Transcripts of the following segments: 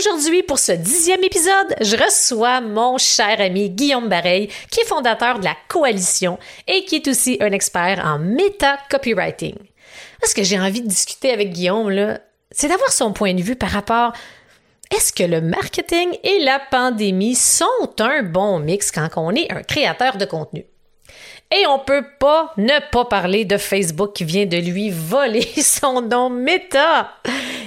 Aujourd'hui, pour ce dixième épisode, je reçois mon cher ami Guillaume Bareil, qui est fondateur de la Coalition et qui est aussi un expert en méta-copywriting. Ce que j'ai envie de discuter avec Guillaume, c'est d'avoir son point de vue par rapport est-ce que le marketing et la pandémie sont un bon mix quand on est un créateur de contenu? Et on peut pas ne pas parler de Facebook qui vient de lui voler son nom Meta.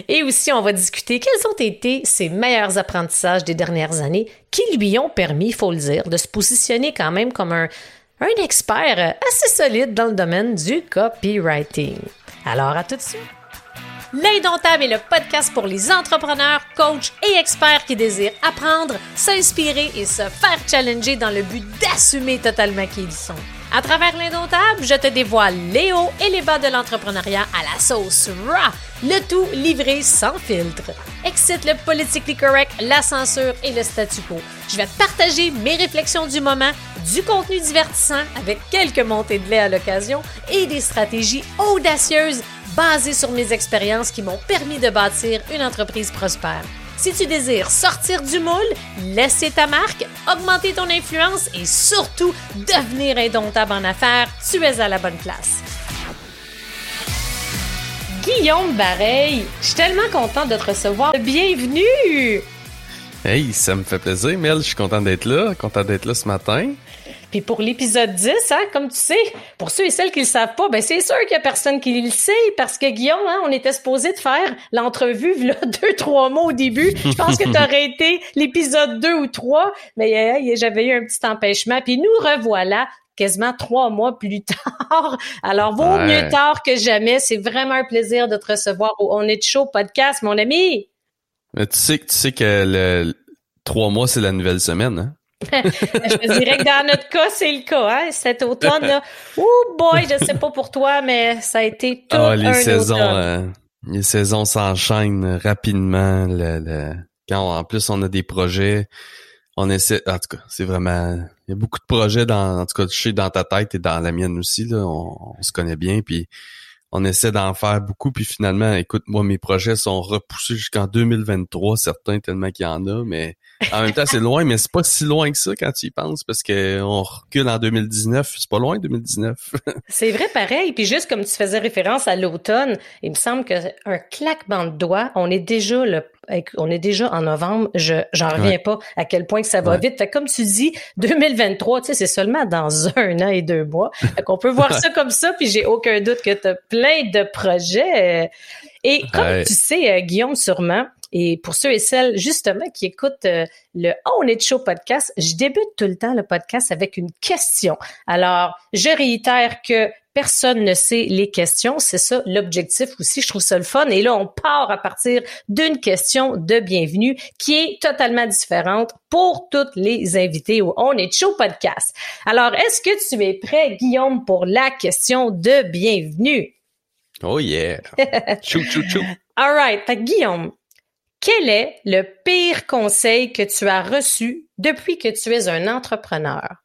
Et aussi, on va discuter quels ont été ses meilleurs apprentissages des dernières années qui lui ont permis, il faut le dire, de se positionner quand même comme un, un expert assez solide dans le domaine du copywriting. Alors, à tout de suite. L'Indomptable est le podcast pour les entrepreneurs, coachs et experts qui désirent apprendre, s'inspirer et se faire challenger dans le but d'assumer totalement qui ils sont. À travers l'Indomptable, je te dévoile les hauts et les bas de l'entrepreneuriat à la sauce raw, le tout livré sans filtre. Excite le politically correct, la censure et le statu quo. Je vais partager mes réflexions du moment, du contenu divertissant avec quelques montées de lait à l'occasion et des stratégies audacieuses basées sur mes expériences qui m'ont permis de bâtir une entreprise prospère. Si tu désires sortir du moule, laisser ta marque, augmenter ton influence et surtout devenir indomptable en affaires, tu es à la bonne place. Guillaume Bareil, je suis tellement contente de te recevoir. Bienvenue! Hey, ça me fait plaisir, Mel. Je suis content d'être là, content d'être là ce matin. Puis pour l'épisode 10, hein, comme tu sais, pour ceux et celles qui le savent pas, ben c'est sûr qu'il y a personne qui le sait parce que Guillaume, hein, on était supposé de faire l'entrevue là deux trois mois au début. Je pense que tu aurais été l'épisode 2 ou 3, mais j'avais eu un petit empêchement. Puis nous revoilà quasiment trois mois plus tard. Alors, vaut mieux tard que jamais. C'est vraiment un plaisir de te recevoir au On est chaud podcast, mon ami. Mais tu sais que tu sais que le trois mois, c'est la nouvelle semaine, hein? Je dirais que dans notre cas, c'est le cas. Hein? Cet automne-là, oh boy, je sais pas pour toi, mais ça a été tout ah, les saisons, euh, les saisons s'enchaînent rapidement. Le, Quand en plus on a des projets, on essaie. En tout cas, c'est vraiment. Il y a beaucoup de projets dans. En tout cas, je sais dans ta tête et dans la mienne aussi. Là, on, on se connaît bien. Puis on essaie d'en faire beaucoup, puis finalement, écoute, moi, mes projets sont repoussés jusqu'en 2023, certains tellement qu'il y en a, mais en même temps, c'est loin, mais c'est pas si loin que ça quand tu y penses, parce que on recule en 2019, c'est pas loin 2019. c'est vrai pareil, puis juste comme tu faisais référence à l'automne, il me semble qu'un claquement de doigts, on est déjà le on est déjà en novembre, je j'en reviens pas à quel point que ça va vite. Fait comme tu dis, 2023, tu sais, c'est seulement dans un an et deux mois. Fait qu'on peut voir ça comme ça, puis j'ai aucun doute que tu as plein de projets. Et comme tu sais, euh, Guillaume, sûrement, et pour ceux et celles justement qui écoutent euh, le On est chaud podcast, je débute tout le temps le podcast avec une question. Alors, je réitère que personne ne sait les questions. C'est ça l'objectif aussi. Je trouve ça le fun. Et là, on part à partir d'une question de bienvenue qui est totalement différente pour toutes les invités au On est chaud podcast. Alors, est-ce que tu es prêt, Guillaume, pour la question de bienvenue? Oh yeah! chou, chou, chou. All right. Guillaume, quel est le pire conseil que tu as reçu depuis que tu es un entrepreneur?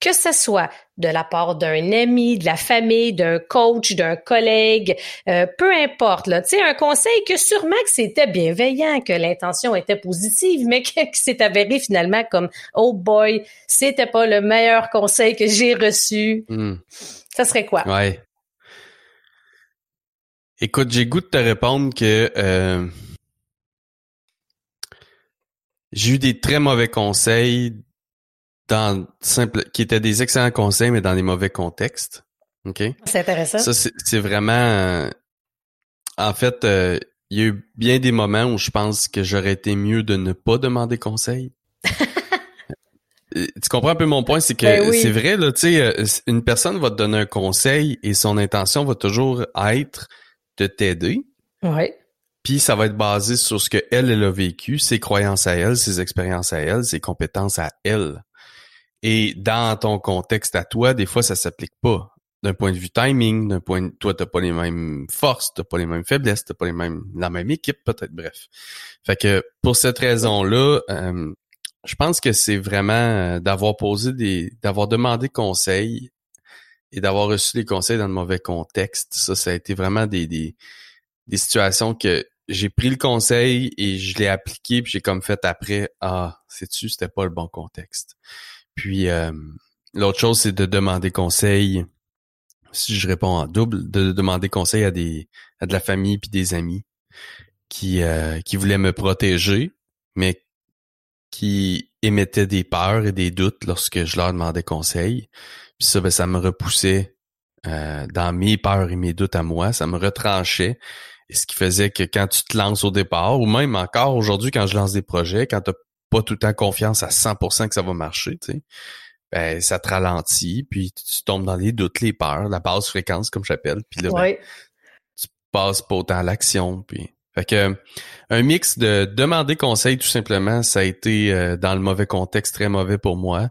que ce soit de la part d'un ami, de la famille, d'un coach, d'un collègue, euh, peu importe. Là, tu sais, un conseil que sûrement que c'était bienveillant, que l'intention était positive, mais que, s'est avéré finalement comme oh boy, c'était pas le meilleur conseil que j'ai reçu. Hmm. Ça serait quoi? Ouais. Écoute, j'ai goût de te répondre que euh, j'ai eu des très mauvais conseils dans simple, qui étaient des excellents conseils, mais dans des mauvais contextes. OK? C'est intéressant. Ça, c'est vraiment... Euh, en fait, euh, il y a eu bien des moments où je pense que j'aurais été mieux de ne pas demander conseil. Euh, tu comprends un peu mon point, c'est que ben c'est vrai, là, tu sais, une personne va te donner un conseil et son intention va toujours être de t'aider. Ouais. Puis ça va être basé sur ce que elle, elle a vécu, ses croyances à elle, ses expériences à elle, ses compétences à elle. Et dans ton contexte à toi, des fois, ça s'applique pas. D'un point de vue timing, d'un point de, toi, t'as pas les mêmes forces, t'as pas les mêmes faiblesses, t'as pas les mêmes, la même équipe, peut-être, bref. Fait que, pour cette raison-là, euh, je pense que c'est vraiment euh, d'avoir posé des, d'avoir demandé conseil et d'avoir reçu des conseils dans le mauvais contexte. Ça, ça a été vraiment des, des, des situations que j'ai pris le conseil et je l'ai appliqué puis j'ai comme fait après ah sais-tu c'était pas le bon contexte puis euh, l'autre chose c'est de demander conseil. Si je réponds en double de demander conseil à des à de la famille puis des amis qui euh, qui voulaient me protéger mais qui émettaient des peurs et des doutes lorsque je leur demandais conseil. Puis ça ben, ça me repoussait euh, dans mes peurs et mes doutes à moi. Ça me retranchait ce qui faisait que quand tu te lances au départ, ou même encore aujourd'hui quand je lance des projets, quand tu pas tout le temps confiance à 100% que ça va marcher, tu sais, ben, ça te ralentit, puis tu tombes dans les doutes, les peurs, la basse fréquence, comme j'appelle, puis là, ben, tu passes pas autant à l'action, puis... Fait que un mix de demander conseil tout simplement, ça a été euh, dans le mauvais contexte très mauvais pour moi,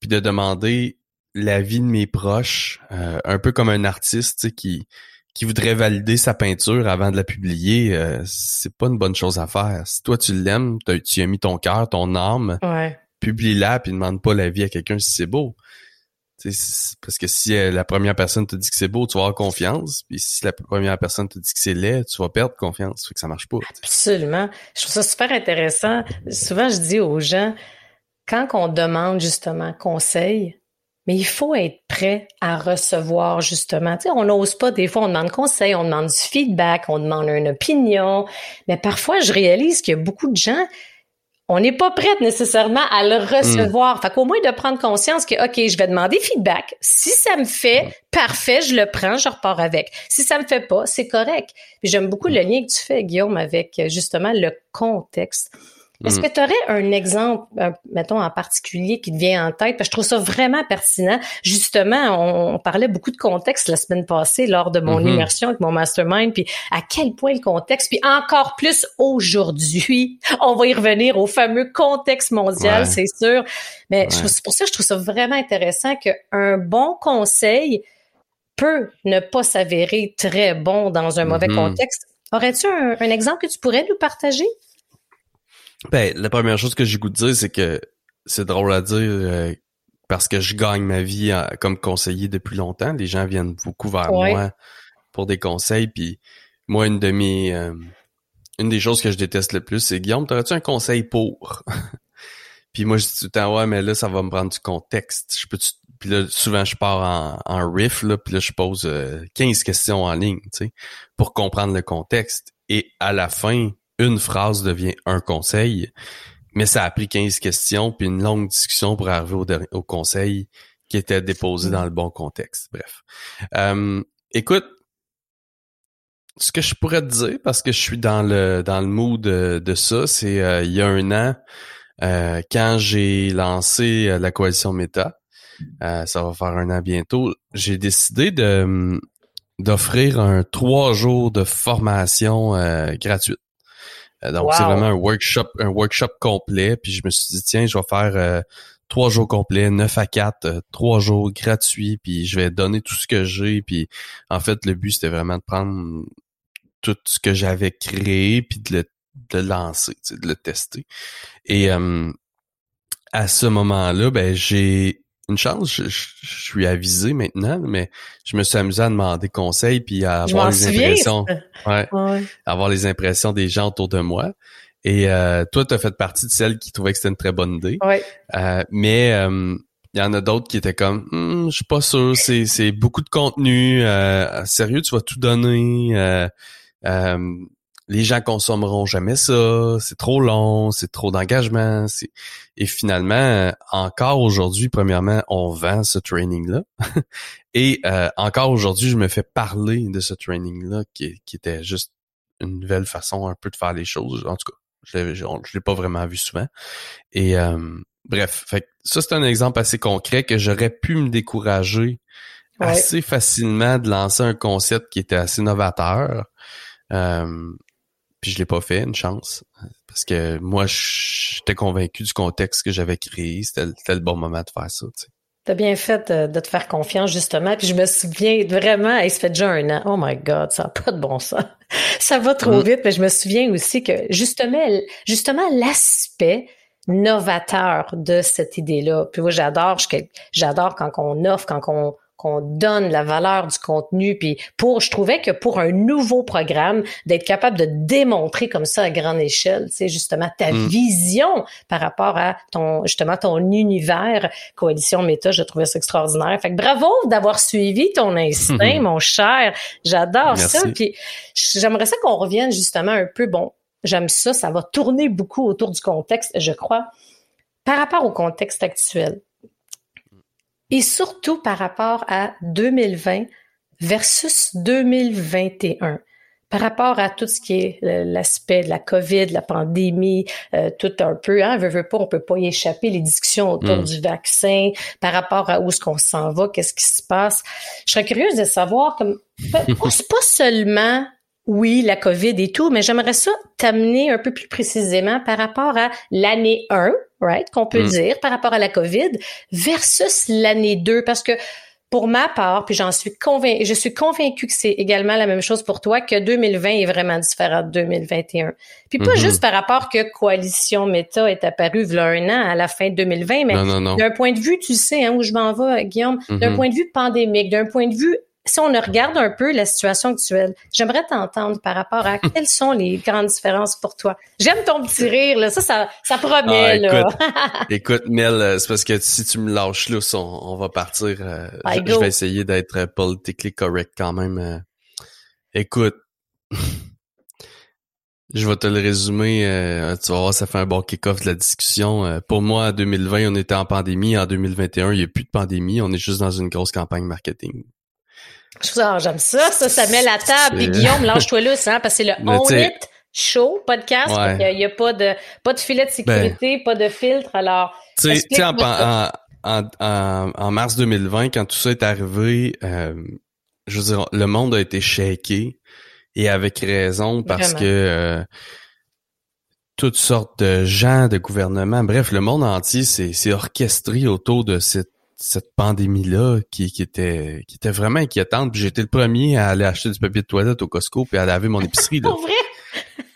puis de demander l'avis de mes proches, euh, un peu comme un artiste qui qui voudrait valider sa peinture avant de la publier, euh, c'est pas une bonne chose à faire. Si toi tu l'aimes, tu as mis ton cœur, ton âme, publie-la puis demande pas l'avis à quelqu'un si c'est beau. parce que si euh, la première personne te dit que c'est beau, tu vas avoir confiance. Puis si la première personne te dit que c'est laid, tu vas perdre confiance. Fait que ça marche pas. Absolument. Je trouve ça super intéressant. Souvent, je dis aux gens, quand on demande justement conseil, mais il faut être prêt à recevoir justement. Tu sais, on n'ose pas, des fois, on demande conseil, on demande du feedback, on demande une opinion, mais parfois, je réalise qu'il y a beaucoup de gens, on n'est pas prête nécessairement à le recevoir. Mm. Fait qu'au moins de prendre conscience que, OK, je vais demander feedback. Si ça me fait, parfait, je le prends, je repars avec. Si ça me fait pas, c'est correct. Puis j'aime beaucoup le lien que tu fais, Guillaume, avec justement le contexte. Est-ce mm. que tu aurais un exemple, mettons, en particulier qui te vient en tête? Parce que je trouve ça vraiment pertinent. Justement, on, parlait beaucoup de contexte la semaine passée lors de mon mm-hmm. immersion avec mon mastermind, puis à quel point le contexte, puis encore plus aujourd'hui, on va y revenir au fameux contexte mondial, c'est sûr. Mais c'est pour ça que je trouve ça vraiment intéressant qu'un bon conseil peut ne pas s'avérer très bon dans un mauvais mm-hmm. contexte. Aurais-tu un exemple que tu pourrais nous partager? Ben, la première chose que j'ai goût de dire, c'est que c'est drôle à dire euh, parce que je gagne ma vie comme conseiller depuis longtemps. Les gens viennent beaucoup vers moi pour des conseils. Puis moi, une de mes euh, une des choses que je déteste le plus, c'est Guillaume, t'aurais-tu un conseil pour? puis moi, je dis tout le temps, ouais, mais là, ça va me prendre du contexte. Je peux puis là, souvent, je pars en, en riff, là, puis là, je pose 15 euh, questions en ligne, tu sais, pour comprendre le contexte. Et à la fin, une phrase devient un conseil, mais ça a pris 15 questions puis une longue discussion pour arriver au, au conseil qui était déposé dans le bon contexte. Bref. Euh, écoute, ce que je pourrais te dire, parce que je suis dans le dans le mood de, ça, c'est euh, il y a un an, euh, quand j'ai lancé la coalition Meta, ça va faire un an bientôt, j'ai décidé de d'offrir un trois jours de formation gratuite. Euh, donc, c'est vraiment un workshop, un workshop complet. Puis je me suis dit, tiens, je vais faire euh, trois jours complets, 9 à 4, euh, trois jours gratuits, puis je vais donner tout ce que j'ai. Puis en fait, le but, c'était vraiment de prendre tout ce que j'avais créé, puis de le, lancer, de le tester. Et à ce moment-là, ben j'ai une chance, je, suis avisé maintenant, mais je me suis amusé à demander conseil puis à avoir les impressions, ouais, avoir les impressions des gens autour de moi. Et euh, toi, tu as fait partie de celles qui trouvaient que c'était une très bonne idée. Euh, mais euh, il y en a d'autres qui étaient comme, hm, je suis pas sûr, c'est c'est beaucoup de contenu. Euh, sérieux, tu vas tout donner. Euh, les gens consommeront jamais ça, c'est trop long, c'est trop d'engagement. Et finalement, encore aujourd'hui, premièrement, on vend ce training-là. Et euh, encore aujourd'hui, je me fais parler de ce training-là qui, était juste une nouvelle façon un peu de faire les choses. En tout cas, je ne l'ai pas vraiment vu souvent. Et euh, bref, fait, ça c'est un exemple assez concret que j'aurais pu me décourager assez facilement de lancer un concept qui était assez novateur. Euh, puis je l'ai pas fait, une chance. Parce que moi, j'étais convaincu du contexte que j'avais créé. C'était le bon moment de faire ça. Tu T'as bien fait de, te faire confiance, justement. Puis je me souviens vraiment, il se fait déjà un an. Oh my God, ça n'a pas de bon sens. Ça va trop mm. vite. Mais je me souviens aussi que justement, justement, l'aspect novateur de cette idée-là. Puis moi, j'adore, j'adore quand on offre, quand on qu'on donne la valeur du contenu. Puis pour, je trouvais que pour un nouveau programme, d'être capable de démontrer comme ça à grande échelle, c'est justement ta mm. vision par rapport à ton justement ton univers coalition méta, je trouvais ça extraordinaire. Fait que bravo d'avoir suivi ton instinct, mon cher. J'adore ça. Puis j'aimerais ça qu'on revienne justement un peu. Bon, j'aime ça. Ça va tourner beaucoup autour du contexte, je crois, par rapport au contexte actuel et surtout par rapport à 2020 versus 2021 par rapport à tout ce qui est l'aspect de la COVID, la pandémie, euh, tout un peu, hein, veut, veut pas, on peut pas y échapper, les discussions autour mm. du vaccin, par rapport à où est-ce qu'on s'en va, qu'est-ce qui se passe. Je serais curieuse de savoir, comme, pas, pas seulement oui, la COVID et tout, mais j'aimerais ça t'amener un peu plus précisément par rapport à l'année 1, right, qu'on peut mm. dire, par rapport à la COVID, versus l'année 2, parce que pour ma part, puis j'en suis convaincue, je suis convaincue que c'est également la même chose pour toi, que 2020 est vraiment différent de 2021. Puis pas mm-hmm. juste par rapport que Coalition Méta est apparue il y a un an à la fin de 2020, mais d'un point de vue, tu sais hein, où je m'en vais, Guillaume, d'un mm-hmm. point de vue pandémique, d'un point de vue si on regarde un peu la situation actuelle, j'aimerais t'entendre par rapport à quelles sont les grandes différences pour toi. J'aime ton petit rire, là. Ça, ça, ça promet, ah, là. écoute, Mel, euh, c'est parce que si tu me lâches là, on, va partir. Euh, je, vais essayer d'être euh, politically correct quand même. écoute, je vais te le résumer. tu vas voir, ça fait un bon kick-off de la discussion. pour moi, en 2020, on était en pandémie. En 2021, il n'y a plus de pandémie. On est juste dans une grosse campagne marketing. J'aime ça, ça, ça met la table. Et Guillaume, lâche-toi là, hein, parce que c'est le On It Show podcast. Il n'y a, pas de pas de filet de sécurité, ben. pas de filtre. Alors, tu sais, en, en, en, mars 2020, quand tout ça est arrivé, euh, je veux dire, le monde a été shaké et avec raison parce que euh, toutes sortes de gens, de gouvernements, bref, le monde entier s'est orchestré autour de cette cette pandémie-là qui, qui, était qui était vraiment inquiétante. Puis j'étais le premier à aller acheter du papier de toilette au Costco puis à laver mon épicerie. Là. vrai?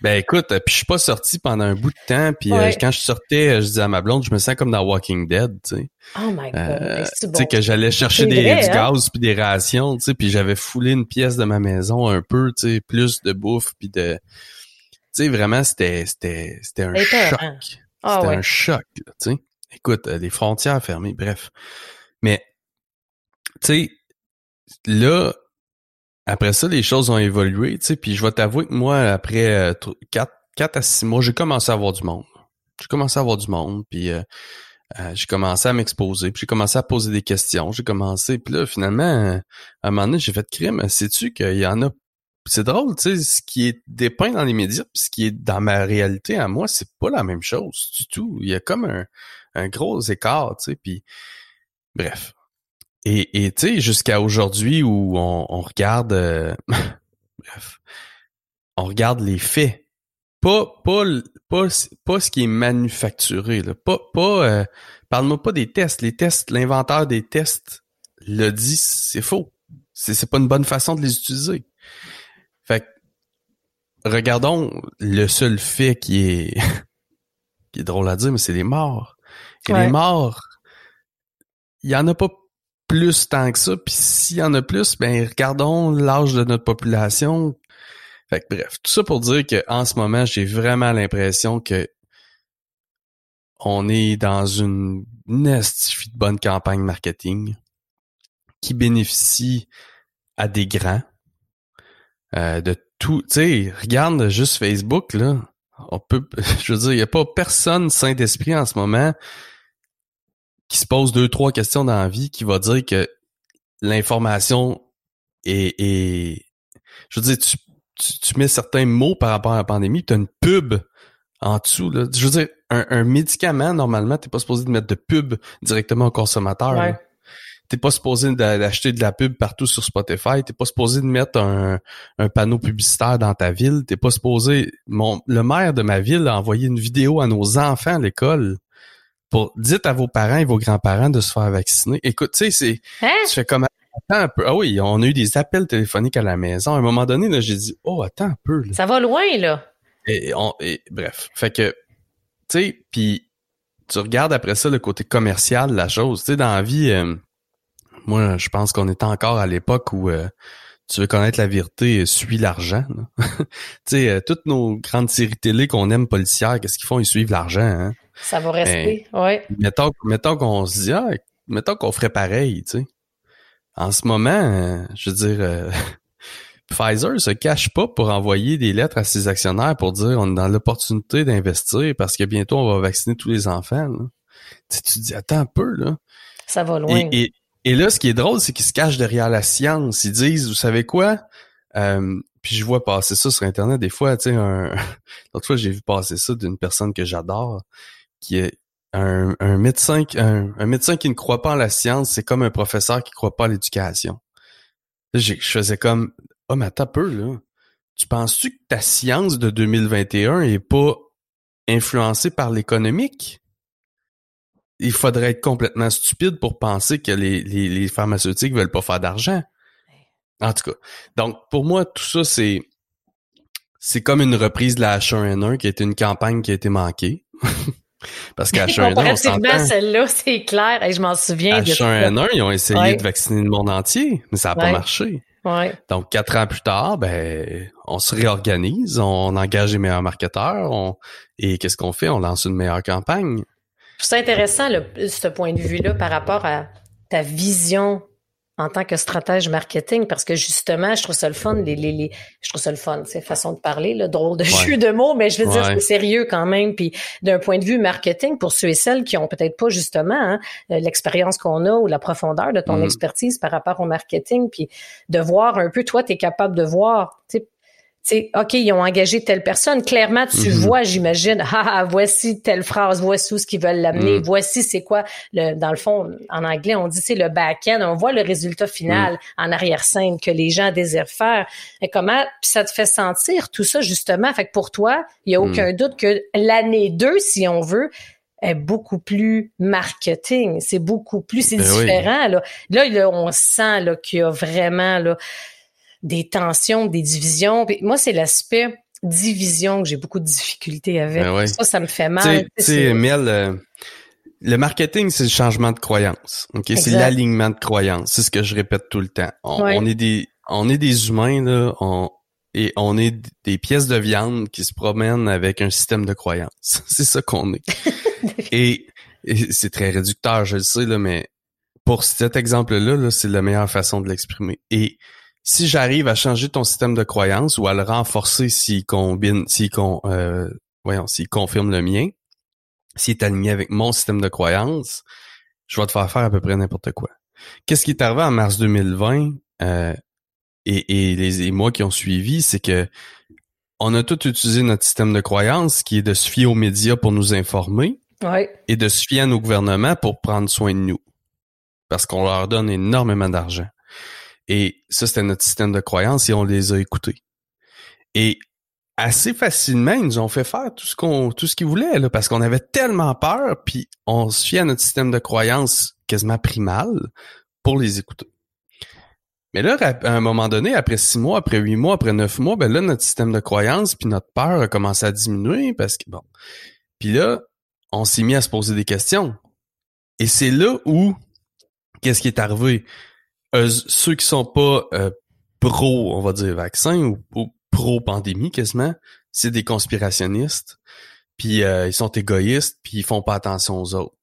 Ben écoute, puis je suis pas sorti pendant un bout de temps. Puis euh, quand je sortais, je disais à ma blonde, je me sens comme dans Walking Dead, tu sais. Oh my god, euh, Tu sais que j'allais chercher des, du hein? gaz puis des rations, tu sais, puis j'avais foulé une pièce de ma maison un peu, tu sais, plus de bouffe puis de, tu sais, vraiment c'était c'était c'était un choc. Ah c'était un choc, tu sais. Écoute, les frontières fermées, bref. Mais, tu sais, là, après ça, les choses ont évolué, tu sais, puis je vais t'avouer que moi, après 4, euh, à 6 mois, j'ai commencé à avoir du monde. J'ai commencé à avoir du monde, puis euh, euh, j'ai commencé à m'exposer, puis j'ai commencé à poser des questions, j'ai commencé, puis là, finalement, à un moment donné, j'ai fait crime. Sais-tu qu'il y en a... C'est drôle, tu sais, ce qui est dépeint dans les médias, puis ce qui est dans ma réalité à moi, c'est pas la même chose du tout. Il y a comme un, un gros écart, tu sais, puis Bref. Et tu sais, jusqu'à aujourd'hui où on, regarde euh, bref, on regarde les faits. Pas, pas, pas, pas ce qui est manufacturé. Là. Pas, pas euh, parle-moi pas des tests. Les tests, l'inventeur des tests le dit, c'est faux. C'est, c'est pas une bonne façon de les utiliser. Fait que, regardons le seul fait qui est qui est drôle à dire, mais c'est les morts. Et les morts, il y en a pas plus tant que ça. Puis s'il y en a plus, ben regardons l'âge de notre population. Fait que, bref, tout ça pour dire que en ce moment, j'ai vraiment l'impression que on est dans une nestifie de bonne campagne marketing qui bénéficie à des grands euh, de tout. Tu sais, regarde juste Facebook là. On peut, je veux dire, il y a pas personne saint d'esprit en ce moment qui se pose deux, trois questions dans la vie, qui va dire que l'information est, Je veux dire, tu, tu, mets certains mots par rapport à la pandémie, tu as une pub en dessous. Là. Je veux dire, un, médicament, normalement, t'es pas supposé de mettre de pub directement au consommateur. Ouais. T'es pas supposé d'acheter de la pub partout sur Spotify. T'es pas supposé de mettre un, un, panneau publicitaire dans ta ville. T'es pas supposé. Mon, le maire de ma ville a envoyé une vidéo à nos enfants à l'école dites à vos parents et vos grands-parents de se faire vacciner. Écoute, tu sais, c'est, hein? tu fais comme, attends un peu. Ah oui, on a eu des appels téléphoniques à la maison. À un moment donné, là, j'ai dit, oh, attends un peu, Ça va loin, là. Et, on, bref. Fait que, tu sais, puis tu regardes après ça le côté commercial de la chose. Tu sais, dans la vie, euh, moi, je pense qu'on est encore à l'époque où euh, tu veux connaître la vérité, suis l'argent. tu sais, euh, toutes nos grandes séries télé qu'on aime policières, qu'est-ce qu'ils font? Ils suivent l'argent. Hein? Ça va rester, oui. Mettons, mettons qu'on se dit, ah, mettons qu'on ferait pareil, tu sais. En ce moment, euh, je veux dire, Pfizer se cache pas pour envoyer des lettres à ses actionnaires pour dire on est dans l'opportunité d'investir parce que bientôt on va vacciner tous les enfants. Tu, te dis attends un peu là. Ça va loin. Et, là, ce qui est drôle, c'est qu'ils se cachent derrière la science. Ils disent, vous savez quoi? Euh, puis je vois passer ça sur Internet des fois, tu sais, un... l'autre fois j'ai vu passer ça d'une personne que j'adore, qui est un, médecin, un, un médecin qui ne croit pas en la science, c'est comme un professeur qui ne croit pas à l'éducation. Je faisais comme oh, mais attends peu, là. Tu penses-tu que ta science de 2021 est pas influencée par l'économique? Il faudrait être complètement stupide pour penser que les, les, les pharmaceutiques veulent pas faire d'argent. En tout cas. Donc, pour moi, tout ça, c'est c'est comme une reprise de la H1N1 qui a été une campagne qui a été manquée. Parce qu'à H1N1, on s'entend... celle-là, c'est clair. Et je m'en souviens. H1N1, ils ont essayé de vacciner le monde entier, mais ça n'a pas marché. Donc, quatre ans plus tard, ben, on se réorganise, on engage les meilleurs marketeurs, on... et qu'est-ce qu'on fait? On lance une meilleure campagne. C'est intéressant, ce point de vue-là, par rapport à ta vision en tant que stratège marketing parce que justement, je trouve ça le fun, les, les, les je trouve ça le fun, c'est façon de parler, le drôle de jeu de mots, mais je veux dire, c'est sérieux quand même. Puis d'un point de vue marketing, pour ceux et celles qui ont peut-être pas justement hein, euh, l'expérience qu'on a ou la profondeur de ton mm. expertise par rapport au marketing, puis de voir un peu, toi, tu es capable de voir, tu sais, sais, OK, ils ont engagé telle personne. Clairement, tu mhm. vois, j'imagine, ah, ah, voici telle phrase, voici où ce qu'ils veulent l'amener, mhm. voici c'est quoi, le, dans le fond, en anglais, on dit c'est le back-end. On voit le résultat final mhm. en arrière-scène que les gens désirent faire. Et comment ça te fait sentir tout ça, justement? Fait que pour toi, il n'y a aucun doute que l'année 2, si on veut, est beaucoup plus marketing. C'est beaucoup plus, c'est ben différent. Là. là, on sent là, qu'il y a vraiment là, des tensions, des divisions. moi, c'est l'aspect division que j'ai beaucoup de difficultés avec. Ben ça, ça me fait mal. Tu sais, euh, le marketing, c'est le changement de croyance. Ok, c'est l'alignement de croyance. C'est ce que je répète tout le temps. On, est des, on est des humains là, et on est des pièces de viande qui se promènent avec un système de croyance. c'est ça qu'on est. et, c'est très réducteur, je le sais là, mais pour cet exemple-là, -là, c'est la meilleure façon de l'exprimer. Et si j'arrive à changer ton système de croyance ou à le renforcer s'il combine, s'il con, euh, voyons, s'il confirme le mien, s'il est aligné avec mon système de croyance, je vais te faire faire à peu près n'importe quoi. Qu'est-ce qui est arrivé en mars 2020 euh, et, et les mois qui ont suivi, c'est que on a tout utilisé notre système de croyance qui est de se fier aux médias pour nous informer et de se fier à nos gouvernements pour prendre soin de nous. Parce qu'on leur donne énormément d'argent. Et ça, c'était notre système de croyance et on les a écoutés. Et assez facilement, ils nous ont fait faire tout ce qu'on, tout ce qu'ils voulaient, là, parce qu'on avait tellement peur, puis on se fiait à notre système de croyance quasiment primal pour les écouter. Mais là, à un moment donné, après six mois, après huit mois, après neuf mois, ben là, notre système de croyance puis notre peur a commencé à diminuer parce que bon. Puis là, on s'est mis à se poser des questions. Et c'est là où qu'est-ce qui est arrivé? Ceux qui sont pas euh, pro, on va dire, vaccin ou, pro-pandémie quasiment, c'est des conspirationnistes. Puis euh, ils sont égoïstes, puis ils font pas attention aux autres.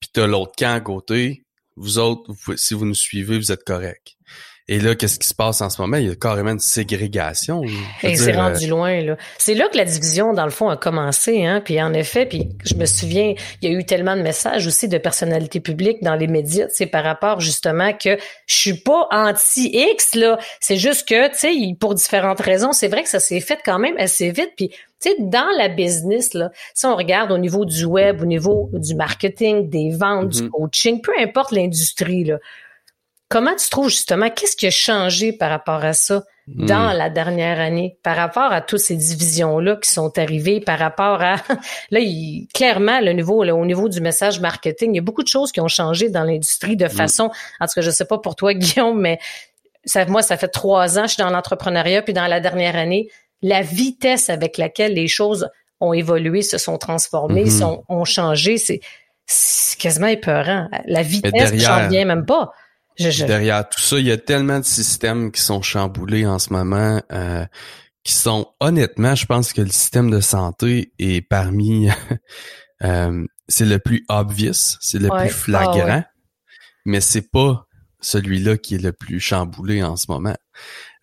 Puis t'as l'autre camp à côté. Vous autres, si vous nous suivez, vous êtes corrects. Et là, qu'est-ce qui se passe en ce moment? Il y a carrément une ségrégation. Et c'est rendu euh, loin, là. C'est là que la division, dans le fond, a commencé, hein. Puis en effet, puis je me souviens, il y a eu tellement de messages aussi de personnalités publiques dans les médias, c'est par rapport justement que je suis pas anti-X, là. C'est juste que, tu sais, pour différentes raisons, c'est vrai que ça s'est fait quand même assez vite. Puis tu sais, dans la business, là, si on regarde au niveau du web, au niveau du marketing, des ventes, du mm-hmm. coaching, peu importe l'industrie, là, Comment tu trouves justement, qu'est-ce qui a changé par rapport à ça dans hmm. la dernière année, par rapport à toutes ces divisions-là qui sont arrivées, par rapport à, là, clairement, le niveau, au niveau du message marketing, il y a beaucoup de choses qui ont changé dans l'industrie de hmm. façon, en tout cas, je sais pas pour toi, Guillaume, mais ça, moi, ça fait trois ans, je suis dans l'entrepreneuriat, puis dans la dernière année, la vitesse avec laquelle les choses ont évolué, se sont transformées, hmm. sont, ont changé, c'est, quasiment épeurant. La vitesse, j'en viens même pas. Derrière tout ça, il y a tellement de systèmes qui sont chamboulés en ce moment, euh, qui sont honnêtement, je pense que le système de santé est parmi, euh, c'est le plus obvious, c'est le plus flagrant, ah mais c'est pas celui-là qui est le plus chamboulé en ce moment.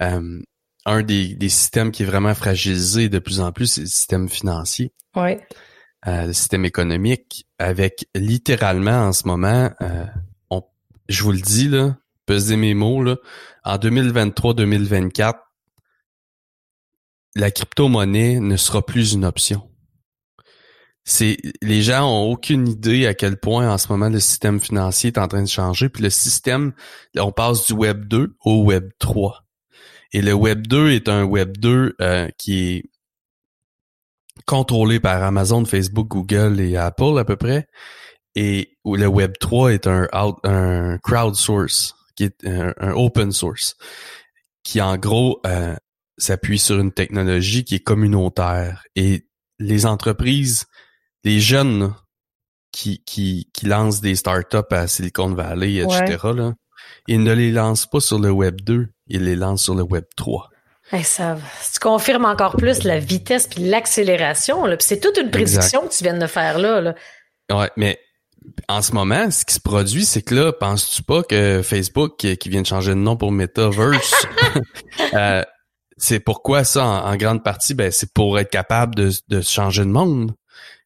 Euh, un des, des, systèmes qui est vraiment fragilisé de plus en plus, c'est le système financier. Oui. Euh, le système économique, avec littéralement en ce moment, euh, je vous le dis, là, pesez mes mots, là, en 2023-2024, la crypto-monnaie ne sera plus une option. C'est les gens ont aucune idée à quel point en ce moment le système financier est en train de changer. Puis le système, on passe du Web 2 au Web 3. Et le Web 2 est un Web 2 euh, qui est contrôlé par Amazon, Facebook, Google et Apple à peu près. Et le Web 3 est un, un crowdsource, qui est un, open source, qui en gros euh, s'appuie sur une technologie qui est communautaire. Et les entreprises, les jeunes qui, qui, qui lancent des startups à Silicon Valley, etc., là, ils ne les lancent pas sur le Web 2, ils les lancent sur le Web 3. ça, tu confirmes encore plus la vitesse puis l'accélération. C'est toute une prédiction que tu viens de faire là, là. Ouais, mais en ce moment, ce qui se produit, c'est que là, penses-tu pas que Facebook, qui, vient de changer de nom pour Metaverse, euh, c'est pourquoi ça, en, grande partie, ben, c'est pour être capable de, de changer de monde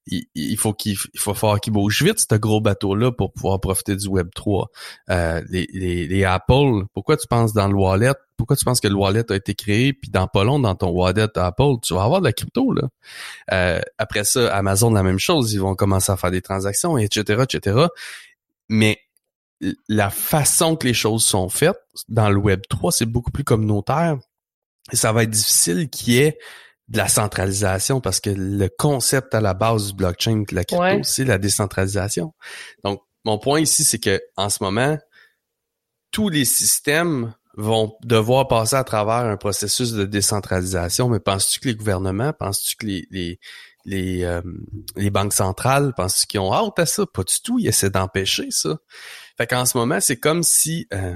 il, faut qu'il faut falloir qu'il bouge vite ce gros bateau là pour pouvoir profiter du Web 3. Euh, les, les, les, Apple, pourquoi tu penses dans le wallet Pourquoi tu penses que le wallet a été créé puis dans pas long dans ton wallet Apple, tu vas avoir de la crypto là. Euh, après ça, Amazon la même chose, ils vont commencer à faire des transactions etc etc. Mais la façon que les choses sont faites dans le Web 3, c'est beaucoup plus communautaire et ça va être difficile qu'il y ait de la centralisation parce que le concept à la base du blockchain de la crypto, c'est la décentralisation. Donc, mon point ici, c'est que en ce moment, tous les systèmes vont devoir passer à travers un processus de décentralisation. Mais penses-tu que les gouvernements, penses-tu que les les les, euh, les banques centrales, penses-tu qu'ils ont hâte à ça? Pas du tout. Ils essaient d'empêcher ça. Fait qu'en ce moment, c'est comme si euh,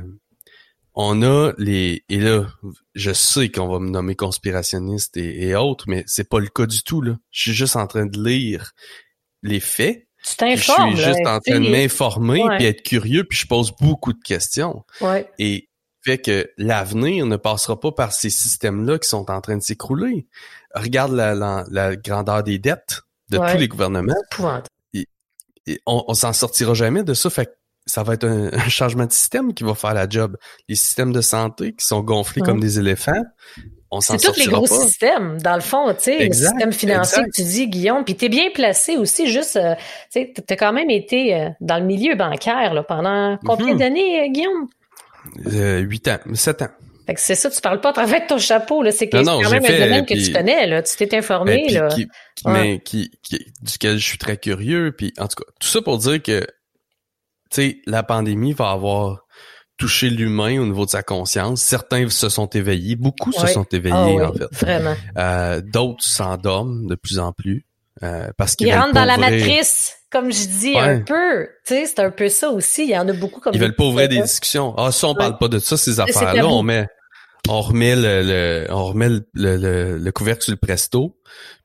on a les et là je sais qu'on va me nommer conspirationniste et, autres mais c'est pas le cas du tout là je suis juste en train de lire les faits tu t'informes je suis juste en train de m'informer puis être curieux puis je pose beaucoup de questions ouais. et fait que l'avenir ne passera pas par ces systèmes là qui sont en train de s'écrouler. Regarde la, grandeur des dettes de tous les gouvernements. On, on s'en sortira jamais de ça. Fait ça va être un, changement de système qui va faire la job. Les systèmes de santé qui sont gonflés comme des éléphants, on s'en C'est tous les gros systèmes, dans le fond, tu sais, le système financier que tu dis, Guillaume, puis t'es bien placé aussi, juste, euh, tu sais, t'as quand même été euh, dans le milieu bancaire là, pendant combien mhm. d'années, euh, Guillaume? Huit ans, sept ans. Fait que c'est ça, tu parles pas à travers ton chapeau, là. C'est quand même un domaine que tu connais, là. Tu t'es informé, ben, là. Mais qui, duquel je suis très curieux. Puis, en tout cas, tout ça pour dire que tu sais, la pandémie va avoir touché l'humain au niveau de sa conscience. Certains se sont éveillés, beaucoup se sont éveillés ah en fait. Vraiment. Euh, D'autres s'endorment de plus en plus euh, parce qu'ils ils rentrent dans la matrice, comme je dis un peu. Tu sais, c'est un peu ça aussi. Il y en a beaucoup comme. Ils veulent pas ouvrir des discussions. Ah, ça on parle pas de ça ces affaires-là. On met, on remet le, on remet le, le, le, couvercle sur le presto,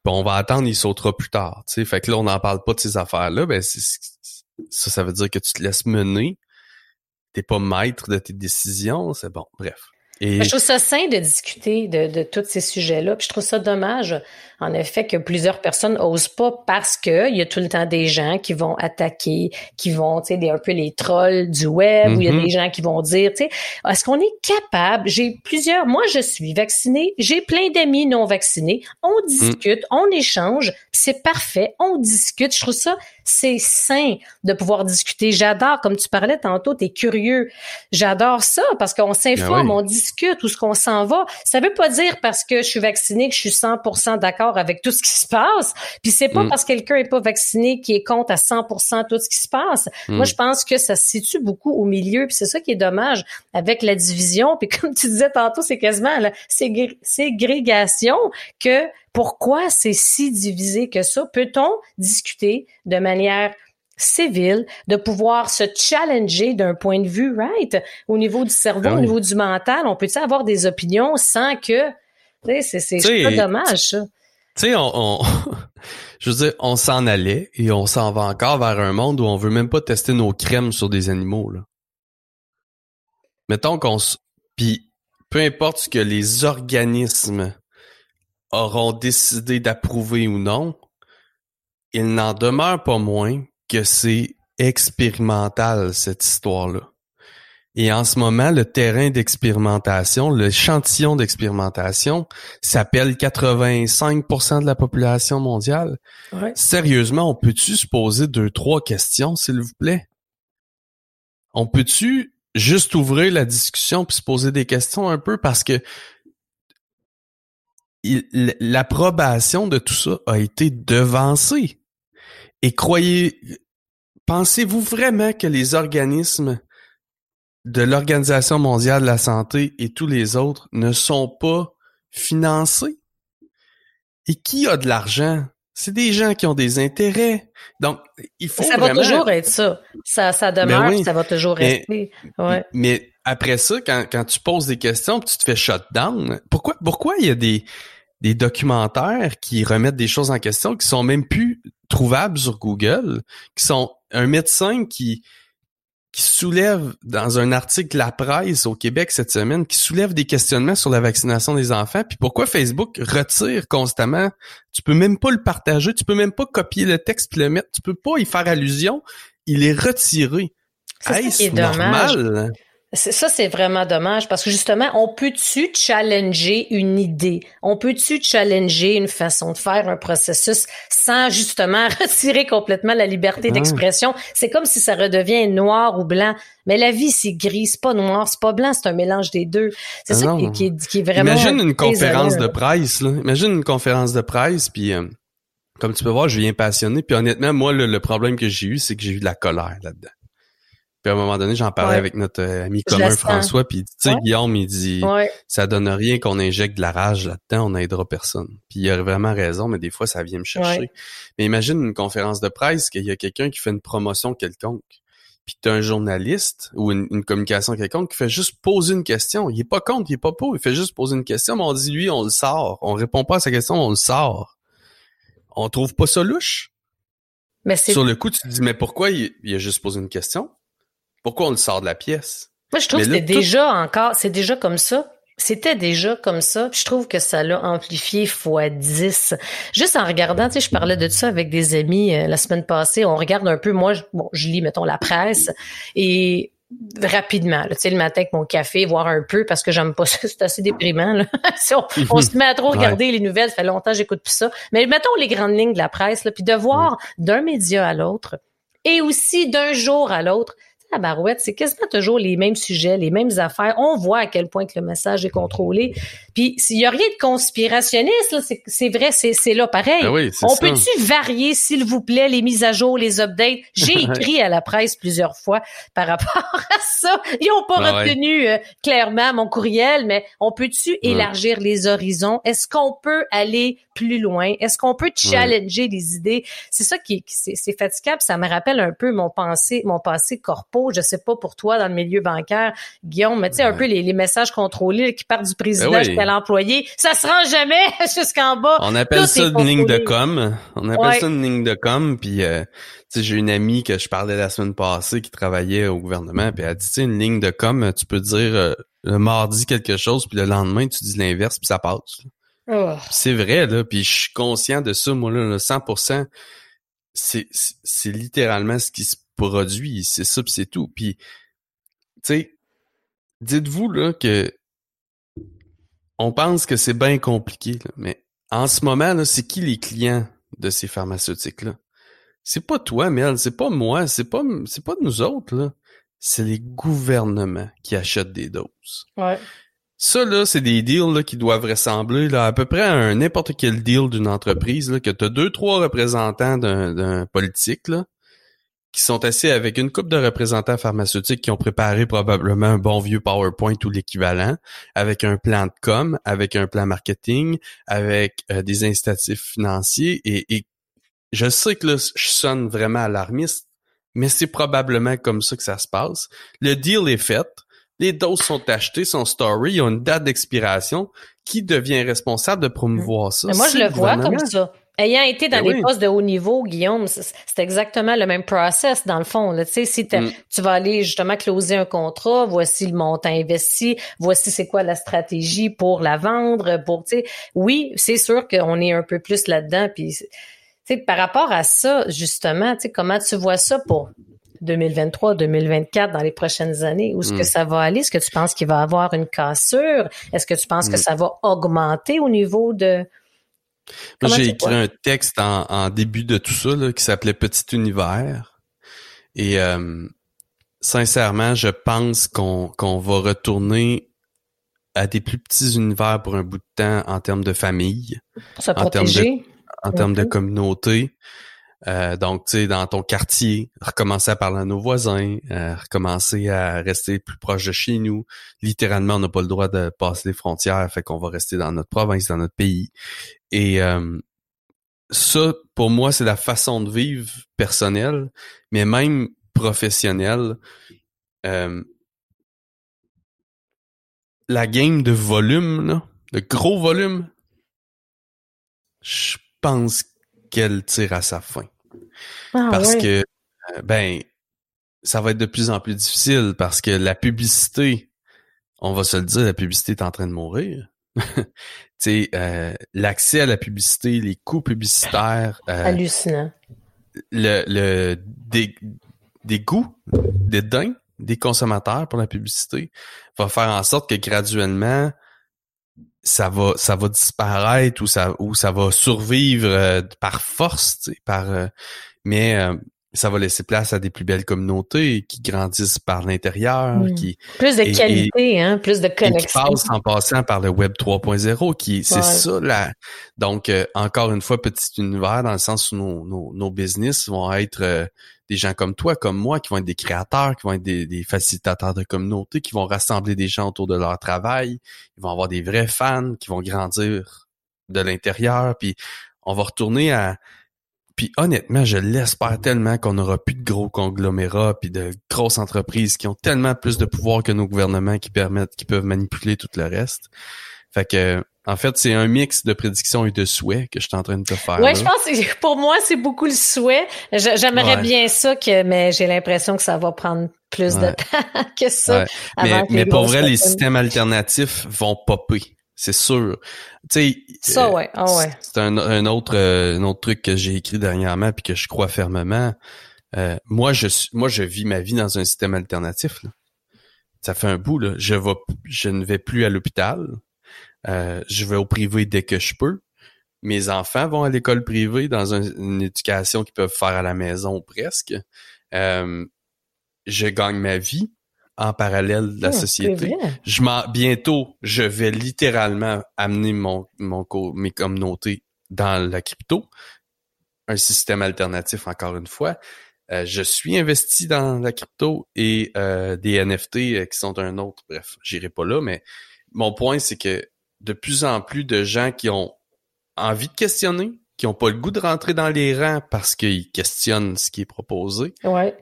puis on va attendre, il sautera plus tard. Tu sais, fait que là on n'en parle pas de ces affaires-là. Ben c'est ça, ça veut dire que tu te laisses mener. T'es pas maître de tes décisions. C'est bon. Bref. Et... Je trouve ça sain de discuter de, de tous ces sujets-là. Puis je trouve ça dommage, en effet, que plusieurs personnes osent pas parce que il y a tout le temps des gens qui vont attaquer, qui vont, tu sais, un peu les trolls du web, où il y a mm-hmm. des gens qui vont dire, tu sais, est-ce qu'on est capable? J'ai plusieurs, moi je suis vaccinée, j'ai plein d'amis non vaccinés. On mm. discute, on échange, c'est parfait, on discute. Je trouve ça c'est sain de pouvoir discuter. J'adore, comme tu parlais tantôt, tu es curieux. J'adore ça parce qu'on s'informe, ben on discute où ce qu'on s'en va. Ça veut pas dire parce que je suis vacciné que je suis 100% d'accord avec tout ce qui se passe. Puis c'est pas mm. parce que quelqu'un est pas vacciné qui est contre à 100% tout ce qui se passe. Mm. Moi, je pense que ça se situe beaucoup au milieu. Puis c'est ça qui est dommage avec la division. Puis comme tu disais tantôt, c'est quasiment la ségrégation que pourquoi c'est si divisé que ça? Peut-on discuter de manière civil, de pouvoir se challenger d'un point de vue, right? Au niveau du cerveau, au niveau du mental, on peut-tu avoir des opinions sans que, tu sais, c'est, pas dommage, ça. Tu sais, on, on- je veux dire, on s'en allait et on s'en va encore vers un monde où on veut même pas tester nos crèmes sur des animaux, là. Mettons qu'on puis peu importe ce que les organismes auront décidé d'approuver ou non, il n'en demeure pas moins que c'est expérimental, cette histoire-là. Et en ce moment, le terrain d'expérimentation, l'échantillon d'expérimentation s'appelle 85% de la population mondiale. Ouais. Sérieusement, on peut-tu se poser deux, trois questions, s'il vous plaît? On peut-tu juste ouvrir la discussion puis se poser des questions un peu parce que l'approbation de tout ça a été devancée. Et croyez, pensez-vous vraiment que les organismes de l'Organisation mondiale de la santé et tous les autres ne sont pas financés? Et qui a de l'argent? C'est des gens qui ont des intérêts. Donc, il faut Ça va toujours être ça. Ça, ça demeure, Ben oui. puis ça va toujours Mais- rester. Ouais. Mais après ça, quand, quand tu poses des questions, tu te fais shut down, pourquoi pourquoi il y a des des documentaires qui remettent des choses en question qui sont même plus trouvables sur Google, qui sont un médecin qui qui soulève dans un article La Presse au Québec cette semaine, qui soulève des questionnements sur la vaccination des enfants, puis pourquoi Facebook retire constamment, tu peux même pas le partager, tu peux même pas copier le texte puis le mettre, tu peux pas y faire allusion, il est retiré. C'est dommage. normal? Ça, c'est vraiment dommage parce que justement, on peut-tu challenger une idée? On peut-tu challenger une façon de faire un processus sans justement retirer complètement la liberté d'expression? C'est comme si ça redevient noir ou blanc. Mais la vie, c'est gris, c'est pas noir, c'est pas blanc, c'est un mélange des deux. C'est Ah ça qui, qui est, qui est vraiment. Imagine une conférence de presse, là. Imagine une conférence de presse, puis euh, comme tu peux voir, je viens passionné. Puis honnêtement, moi, le, le problème que j'ai eu, c'est que j'ai eu de la colère là-dedans. Puis à un moment donné, j'en parlais Ouais. avec notre euh, ami Je commun. François, puis tu sais, Ouais. Guillaume, il dit Ouais. ça donne rien qu'on injecte de la rage là-dedans, on n'aidera personne. Puis il a vraiment raison, mais des fois, ça vient me chercher. Mais imagine une conférence de presse qu'il y a quelqu'un qui fait une promotion quelconque. Puis t'as un journaliste ou une, une communication quelconque qui fait juste poser une question. Il est pas contre, il est pas pour, il fait juste poser une question, mais on dit lui, on le sort. On répond pas à sa question, on le sort. On trouve pas ça louche? Mais c'est Sur le coup, tu te dis, mais pourquoi il, il a juste posé une question? Pourquoi on le sort de la pièce? Moi, je trouve Mais que tout- déjà encore, c'est déjà comme ça. C'était déjà comme ça. Puis Je trouve que ça l'a amplifié fois 10. Juste en regardant, tu sais, je parlais de ça avec des amis euh, la semaine passée. On regarde un peu, moi, je, bon, je lis, mettons, la presse et rapidement, là, tu sais, le matin avec mon café, voir un peu parce que j'aime pas ça. C'est assez déprimant, là. Si on, on se met à trop regarder les nouvelles, ça fait longtemps que j'écoute plus ça. Mais mettons les grandes lignes de la presse, là, puis de voir d'un média à l'autre et aussi d'un jour à l'autre. La barouette, c'est quasiment toujours les mêmes sujets, les mêmes affaires. On voit à quel point que le message est contrôlé. Puis s'il y a rien de conspirationniste, c'est, vrai, c'est, là pareil. Ben oui, On peut-tu varier, s'il vous plaît, les mises à jour, les updates? J'ai écrit à la presse plusieurs fois par rapport à ça. Ils n'ont pas ouais. retenu euh, clairement mon courriel, mais on peut-tu élargir les horizons? Est-ce qu'on peut aller plus loin? Est-ce qu'on peut challenger les idées? C'est ça qui, qui- c'est, c'est fatigable. Ça me rappelle un peu mon passé, mon passé corpo. Je sais pas pour toi dans le milieu bancaire, Guillaume, mais tu sais, un Ouais. peu les, les messages contrôlés qui partent du président Ben oui. jusqu'à l'employé. Ça se rend jamais jusqu'en bas. On appelle Tout ça une ligne de com. On appelle Ouais. ça une ligne de com. Puis, euh, tu sais, j'ai une amie que je parlais la semaine passée qui travaillait au gouvernement. Puis elle a dit, tu sais, une ligne de com, tu peux dire euh, le mardi quelque chose, puis le lendemain, tu dis l'inverse, puis ça passe. Oh. C'est vrai, là. Puis je suis conscient de ça, moi, là, là, 100%. C'est, c'est c'est littéralement ce qui se produit. C'est ça, c'est tout. Puis, tu sais, dites-vous, là, que on pense que c'est bien compliqué, là, mais en ce moment, là, c'est qui les clients de ces pharmaceutiques-là? C'est pas toi, Mel, c'est pas moi, c'est pas, c'est pas nous autres, là. C'est les gouvernements qui achètent des doses. Ouais. Ça, là, c'est des deals qui doivent ressembler là, à peu près à un n'importe quel deal d'une entreprise, là, que tu as deux, trois représentants d'un politique qui sont assis avec une coupe de représentants pharmaceutiques qui ont préparé probablement un bon vieux PowerPoint ou l'équivalent, avec un plan de com, avec un plan marketing, avec euh, des incitatifs financiers. Et, et je sais que là, je sonne vraiment alarmiste, mais c'est probablement comme ça que ça se passe. Le deal est fait, les doses sont achetées, son story, il y a une date d'expiration. Qui devient responsable de promouvoir ça? moi, je le vois comme ça. Ayant été dans ben les postes de haut niveau, Guillaume, c'est exactement le même process dans le fond. Là. Tu sais, si mm. tu vas aller justement closer un contrat, voici le montant investi, voici c'est quoi la stratégie pour la vendre. Pour, tu sais, oui, c'est sûr qu'on est un peu plus là-dedans. Puis, tu sais, par rapport à ça, justement, tu sais, comment tu vois ça pour 2023, 2024 dans les prochaines années? Où est-ce que mm. ça va aller? Est-ce que tu penses qu'il va y avoir une cassure? Est-ce que tu penses que mm. ça va augmenter au niveau de j'ai écrit un texte en, début de tout ça qui s'appelait Petit Univers. Et euh, sincèrement, je pense qu'on va retourner à des plus petits univers pour un bout de temps en termes de famille, en termes de, en termes de communauté. Euh, donc, tu sais, dans ton quartier, recommencer à parler à nos voisins, euh, recommencer à rester plus proche de chez nous. Littéralement, on n'a pas le droit de passer les frontières, fait qu'on va rester dans notre province, dans notre pays. Et euh, ça, pour moi, c'est la façon de vivre personnelle, mais même professionnelle. la game de volume, là, de gros volume, je pense qu'elle tire à sa fin. Ah, parce que, euh, ben, ça va être de plus en plus difficile parce que la publicité, on va se le dire, la publicité est en train de mourir. tu sais, euh, l'accès à la publicité, les coûts publicitaires. Euh, Hallucinant. Le, le des, des goûts, des dingues des consommateurs pour la publicité va faire en sorte que graduellement, ça va ça va disparaître ou ça ou ça va survivre euh, par force par euh, mais euh, ça va laisser place à des plus belles communautés qui grandissent par l'intérieur hmm. qui plus de qualité hein plus de connexion qui passent en passant par le web 3.0 qui c'est ça là donc encore une fois petit univers dans le sens où nos nos, nos business vont être des gens comme toi, comme moi, qui vont être des créateurs, qui vont être des, facilitateurs de communauté, qui vont rassembler des gens autour de leur travail. Ils vont avoir des vrais fans qui vont grandir de l'intérieur. Puis on va retourner à... Puis honnêtement, je l'espère tellement qu'on n'aura plus de gros conglomérats puis de grosses entreprises qui ont tellement plus de pouvoir que nos gouvernements qui permettent, qui peuvent manipuler tout le reste. Fait que en fait, c'est un mix de prédictions et de souhaits que je suis en train de te faire. Ouais, je pense que pour moi, c'est beaucoup le souhait. J'aimerais bien ça, que, mais j'ai l'impression que ça va prendre plus de temps que ça. mais, pour vrai, les systèmes alternatifs vont popper. C'est sûr. Tu sais, ça, ouais. Ah, ouais. C'est un, autre, euh, un autre truc que j'ai écrit dernièrement puis que je crois fermement. Euh, moi, je moi, je vis ma vie dans un système alternatif. Ça fait un bout. Là. Je, vais, je ne vais plus à l'hôpital euh, je vais au privé dès que je peux. Mes enfants vont à l'école privée dans une éducation qu'ils peuvent faire à la maison presque. Euh, je gagne ma vie en parallèle de la ah, société. Je bientôt, je vais littéralement amener mon, mon mes communautés dans la crypto, un système alternatif encore une fois. Euh, je suis investi dans la crypto et des NFT qui sont un autre. Bref, j'irai pas là, mais mon point c'est que de plus en plus de gens qui ont envie de questionner, qui n'ont pas le goût de rentrer dans les rangs parce qu'ils questionnent ce qui est proposé. Ouais.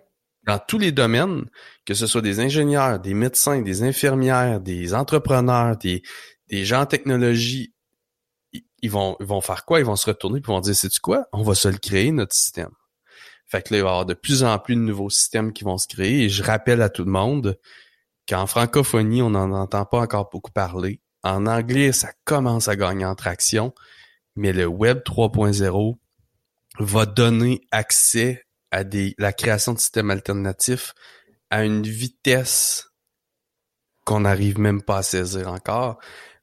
Dans tous les domaines, que ce soit des ingénieurs, des médecins, des infirmières, des entrepreneurs, des, des gens en technologie, ils vont, ils vont faire quoi? Ils vont se retourner et vont dire, c'est tu quoi? On va se le créer, notre système. Fait que là, il va y avoir de plus en plus de nouveaux systèmes qui vont se créer. Et je rappelle à tout le monde qu'en francophonie, on n'en entend pas encore beaucoup parler. En anglais, ça commence à gagner en traction, mais le Web 3.0 va donner accès à des, la création de systèmes alternatifs à une vitesse qu'on n'arrive même pas à saisir encore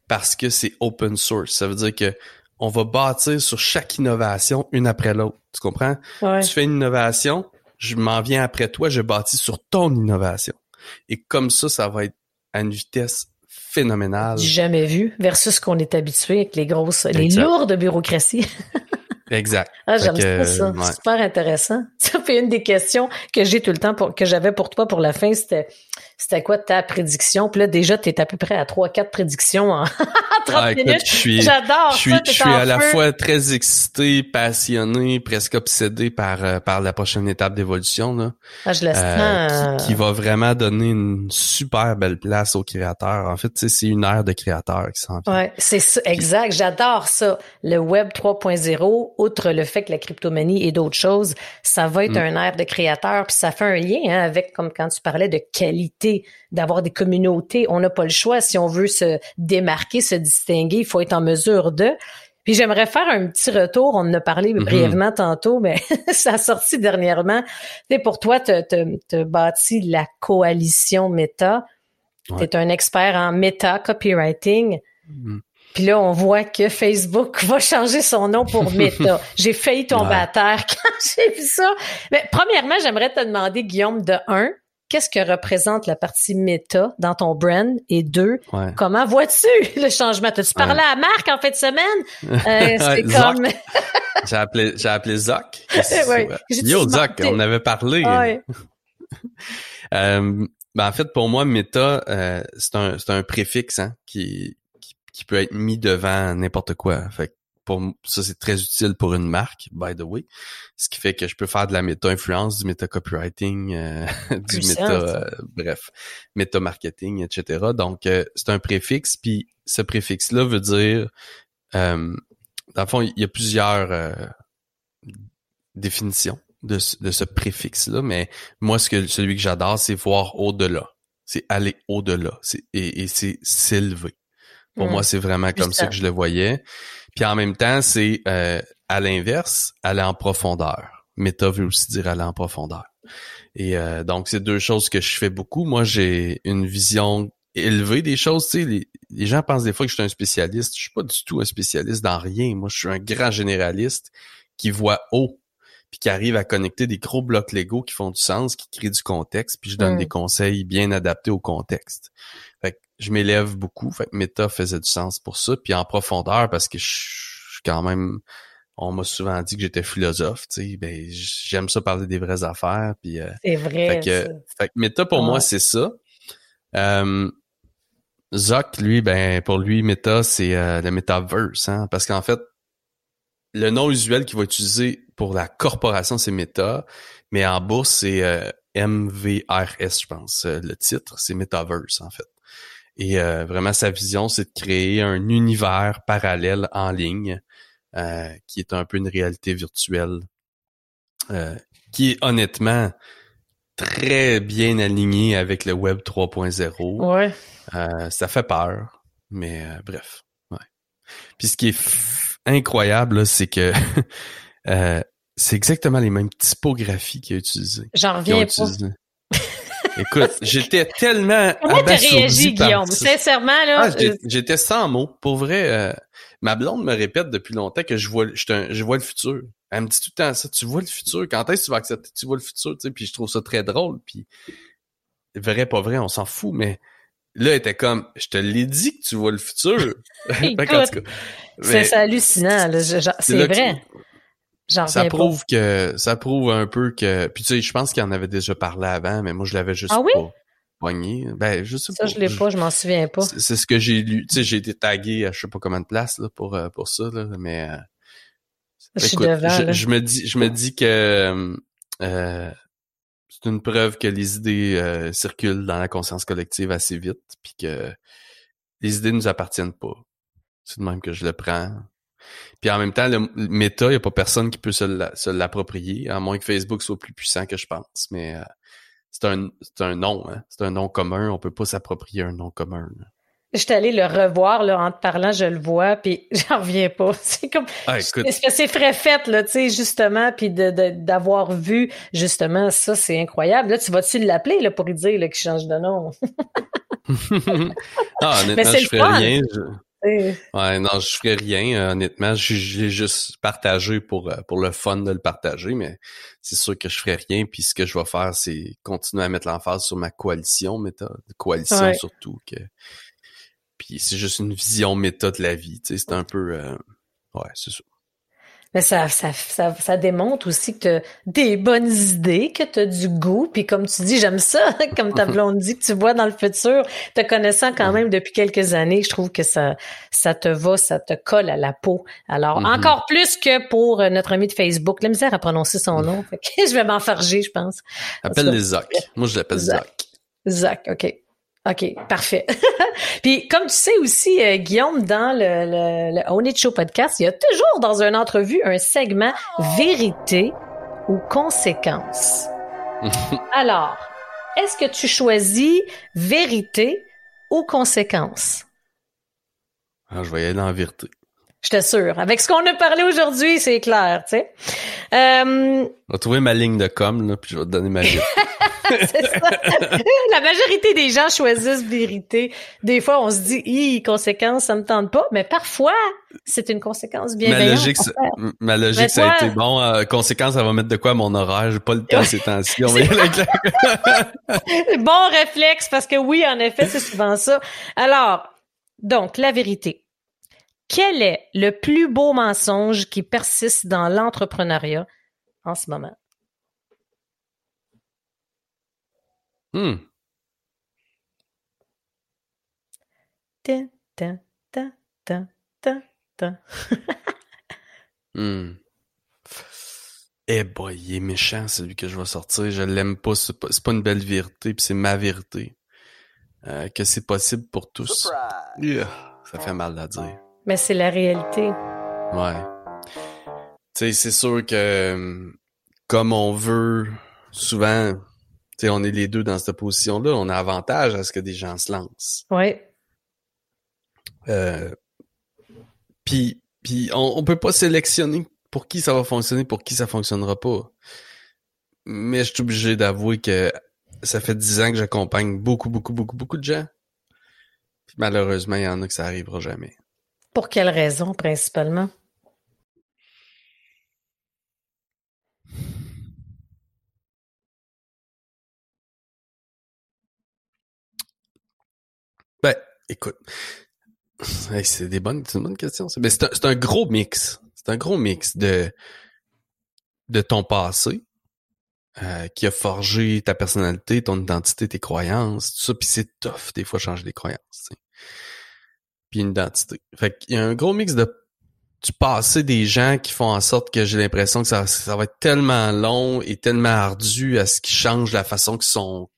parce que c'est open source. Ça veut dire que on va bâtir sur chaque innovation une après l'autre. Tu comprends? Tu fais une innovation, je m'en viens après toi, je bâtis sur ton innovation. Et comme ça, ça va être à une vitesse phénoménal. Jamais vu versus ce qu'on est habitué avec les grosses, les lourdes bureaucraties. exact. Ah, j'aime ça. Super intéressant. Ça fait une des questions que j'ai tout le temps pour, que j'avais pour toi pour la fin, c'était, c'était quoi ta prédiction? Puis là, déjà, tu es à peu près à 3-4 prédictions en 30 Ah, écoute, minutes. je suis, J'adore je suis, ça. je suis à la fois très excité, passionné, presque obsédé par euh, par la prochaine étape d'évolution là, Ah, je le sens. euh, qui, qui va vraiment donner une super belle place aux créateurs. En fait, c'est une ère de créateurs qui s'en vient. Ouais, c'est ça, exact. J'adore ça. Le web 3.0, outre le fait que la cryptomanie et d'autres choses, ça va être Mm. un air de créateur, puis ça fait un lien hein, avec, comme quand tu parlais de qualité, d'avoir des communautés. On n'a pas le choix. Si on veut se démarquer, se distinguer, il faut être en mesure de. Puis j'aimerais faire un petit retour. On en a parlé Mhm. brièvement tantôt, mais ça a sorti dernièrement. Tu sais, pour toi, tu as bâti la coalition Meta. Tu es un expert en Meta copywriting. Mm. Puis là, on voit que Facebook va changer son nom pour Meta. j'ai failli tomber Ouais. à terre quand j'ai vu ça. Mais premièrement, j'aimerais te demander, Guillaume, de un, qu'est-ce que représente la partie Meta dans ton brand? Et deux, Ouais. comment vois-tu le changement? T'as-tu parlé à Marc en fin de semaine? Euh, c'est comme... J'ai appelé, j'ai appelé Zoc. Ouais. J'ai dit Yo, Zoc, on avait parlé. Ouais. Euh, ben en fait, pour moi, méta, euh, c'est un, c'est un préfixe hein, qui, qui, qui peut être mis devant n'importe quoi. Fait que pour ça, c'est très utile pour une marque, by the way. Ce qui fait que je peux faire de la méta-influence, du méta-copywriting, euh, du méta, euh, bref, méta-marketing, etc. Donc, euh, c'est un préfixe, puis ce préfixe-là veut dire, euh, dans le fond, il y a plusieurs euh, définitions de, ce- de ce préfixe-là, mais moi, ce que celui que j'adore, c'est voir au-delà. C'est aller au-delà. Et, et c'est s'élever. Pour moi, c'est vraiment comme ça que je le voyais. Puis en même temps, c'est euh, à l'inverse, aller en profondeur. Méta veut aussi dire aller en profondeur. Et euh, donc, c'est deux choses que je fais beaucoup. Moi, j'ai une vision élevée des choses. Tu sais, les, les gens pensent des fois que je suis un spécialiste. Je suis pas du tout un spécialiste dans rien. Moi, je suis un grand généraliste qui voit haut puis qui arrive à connecter des gros blocs Lego qui font du sens, qui créent du contexte, puis je donne Mm. des conseils bien adaptés au contexte. Fait que je m'élève beaucoup. Fait que Meta faisait du sens pour ça, puis en profondeur parce que je suis quand même on m'a souvent dit que j'étais philosophe, tu sais, ben j'aime ça parler des vraies affaires puis euh, C'est vrai. fait que, ça. fait que Meta pour Ouais. moi c'est ça. Euh, Zoc, lui, ben pour lui, Meta, c'est euh, le metaverse, hein, parce qu'en fait, le nom usuel qu'il va utiliser pour la corporation, c'est Meta, mais en bourse, c'est euh, MVRS, je pense, euh, le titre, c'est Metaverse, en fait. Et euh, vraiment, sa vision, c'est de créer un univers parallèle en ligne, euh, qui est un peu une réalité virtuelle, euh, qui est honnêtement très bien aligné avec le Web 3.0. Ouais. Euh, ça fait peur, mais euh, bref. Ouais. Puis ce qui est incroyable, là, c'est que euh, c'est exactement les mêmes typographies qu'il a utilisées. J'en reviens pas. Écoute, j'étais tellement Comment t'as réagi, Guillaume? Sincèrement, là. Ah, euh, j'étais sans mots. Pour vrai, euh, ma blonde me répète depuis longtemps que je vois, je, un- je vois le futur. Elle me dit tout le temps ça. Tu vois le futur? Quand est-ce que tu vas accepter? Tu vois le futur, tu sais? Puis je trouve ça très drôle. Puis vrai, pas vrai, on s'en fout. Mais là, elle était comme, je te l'ai dit que tu vois le futur. C'est hallucinant. C'est vrai. Ça pas. prouve que, ça prouve un peu que, puis tu sais, je pense qu'il en avait déjà parlé avant, mais moi, je l'avais juste Ah oui? pas poigné. Ben, je sais Ça, pas. je l'ai pas, je m'en souviens pas. C'est ce que j'ai lu. Tu sais, j'ai été tagué à je sais pas combien de places là, pour, euh, pour ça, là, mais euh, Je suis devant, je, là. je me dis, je me dis que euh, c'est une preuve que les idées euh, circulent dans la conscience collective assez vite, puis que les idées nous appartiennent pas. C'est de même que je le prends. Puis en même temps, le, le méta, il n'y a pas personne qui peut se l'a- se l'approprier, à moins que Facebook soit plus puissant que je pense. Mais euh, c'est un, nom, hein. c'est un nom commun. On peut pas s'approprier un nom commun. là. J'étais allée le revoir, là, en te parlant, je le vois, puis j'en reviens pas. C'est comme, Ah, écoute, c'est c'est frais fait, là, tu sais, justement, puis de, de- d'avoir vu, justement, ça, c'est incroyable. Là, tu vas-tu l'appeler, là, pour lui dire, qu'il change de nom? ah, honnêtement, je le ferais fun. rien. je-. Ouais, non, je ferais rien, euh, honnêtement. J'ai j'ai juste partagé pour, euh, pour le fun de le partager, mais c'est sûr que je ferais rien. Puis ce que je vais faire, c'est continuer à mettre l'emphase sur ma coalition, méta, coalition Ouais. surtout. que Puis c'est juste une vision méta de la vie. Tu sais, c'est un peu... euh, Ouais, c'est ça. Mais ça, ça, ça, ça démontre aussi que tu as des bonnes idées, que tu as du goût. Puis comme tu dis, j'aime ça, comme ta blonde dit, que tu vois dans le futur, te connaissant quand même depuis quelques années, je trouve que ça, ça te va, ça te colle à la peau. Alors, Mm-hmm. encore plus que pour euh, notre ami de Facebook. La misère à prononcer son nom. Fait que je vais m'enfarger, je pense. Appelle les Zoc. Moi, je l'appelle Zoc. Zoc. Zach, OK. OK, parfait. Puis comme tu sais aussi, euh, Guillaume, dans le, le, le Own It Show podcast, il y a toujours dans une entrevue un segment vérité ou conséquence. Alors, est-ce que tu choisis vérité ou conséquence? Ah, je vais y aller dans la vérité. Je t'assure. Avec ce qu'on a parlé aujourd'hui, c'est clair, tu sais. Euh, Je vais trouver ma ligne de com, là, puis je vais te donner ma vérité. La majorité des gens choisissent vérité. Des fois, on se dit, hi, conséquence, ça me tente pas, mais parfois, c'est une conséquence ma bienveillante. logique, ça- ma logique, ça a été bon. euh, conséquence, ça va mettre de quoi à mon horaire. J'ai pas le temps ces temps-ci. On va y aller avec la- Bon réflexe, parce que oui, en effet, c'est souvent ça. Alors, donc, la vérité. Quel est le plus beau mensonge qui persiste dans l'entrepreneuriat en ce moment? Hmm. Tin, tin, tin, tin, tin, tin. Hmm. Eh boy, il est méchant, celui que je vais sortir. Je l'aime pas. C'est pas, c'est pas une belle vérité, puis c'est ma vérité. Euh, que c'est possible pour tous. Yeah, Ça fait mal à dire. Mais c'est la réalité. Ouais. Tu sais, c'est sûr que comme on veut, souvent, sais, on est les deux dans cette position-là, on a avantage à ce que des gens se lancent. Oui. Euh, puis, puis on, on peut pas sélectionner pour qui ça va fonctionner, pour qui ça fonctionnera pas. Mais je suis obligé d'avouer que ça fait dix ans que j'accompagne beaucoup, beaucoup, beaucoup, beaucoup de gens. Puis malheureusement, il y en a que ça arrivera jamais. Pour quelle raison, principalement? Ben, écoute. C'est des bonnes, c'est une bonne question. Mais c'est un, un gros mix. C'est un gros mix de, de ton passé, euh, qui a forgé ta personnalité, ton identité, tes croyances, tout ça. Puis c'est tough, des fois, changer les croyances. tu sais. Puis une identité. Fait qu'il y a un gros mix de du passé des gens qui font en sorte que j'ai l'impression que ça, ça va être tellement long et tellement ardu à ce qui change la façon qu'ils sont